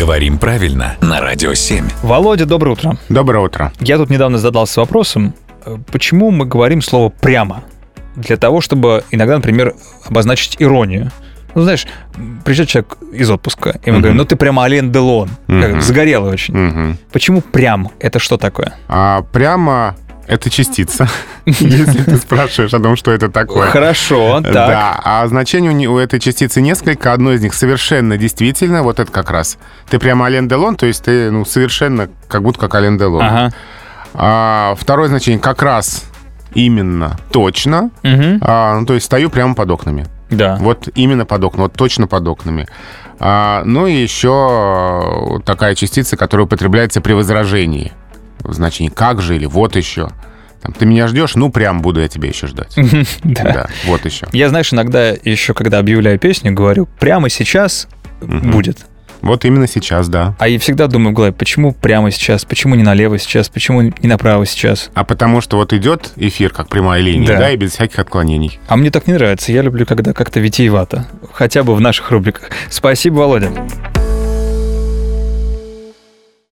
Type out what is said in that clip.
Говорим правильно на Радио 7. Володя, доброе утро. Доброе утро. Я тут недавно задался вопросом, э, почему мы говорим слово «прямо»? Для того, чтобы иногда, например, обозначить иронию. Ну, знаешь, приезжает человек из отпуска, и мы Мгм. говорим, ну ты прямо Ален Делон, как Мгм. загорелый очень. Мгм. Почему прям? Это что такое? А прямо это частица, если ты спрашиваешь о том, что это такое. Хорошо, так. Да, а значений у, у этой частицы несколько. Одно из них совершенно действительно, вот это как раз. Ты прямо Ален Делон, то есть ты ну, совершенно как будто как Ален Делон. Ага. А второе значение как раз именно точно. Мгм. А, ну, то есть стою прямо под окнами. Да. Вот именно под окнами, вот точно под окнами. А, ну и еще э, такая частица, которая употребляется при возражении. В значении «как же» или «вот еще». Там, ты меня ждешь? Ну, прям буду я тебя еще ждать. Да. Да, вот еще. Я, знаешь, иногда еще, когда объявляю песню, говорю, прямо сейчас будет. Вот именно сейчас, да. А я всегда думаю в голове, почему прямо сейчас, почему не налево сейчас, почему не направо сейчас. А потому что вот идет эфир как прямая линия, Да. да, и без всяких отклонений. А мне так не нравится. Я люблю, когда как-то витиевато. Хотя бы в наших рубриках. Спасибо, Володя.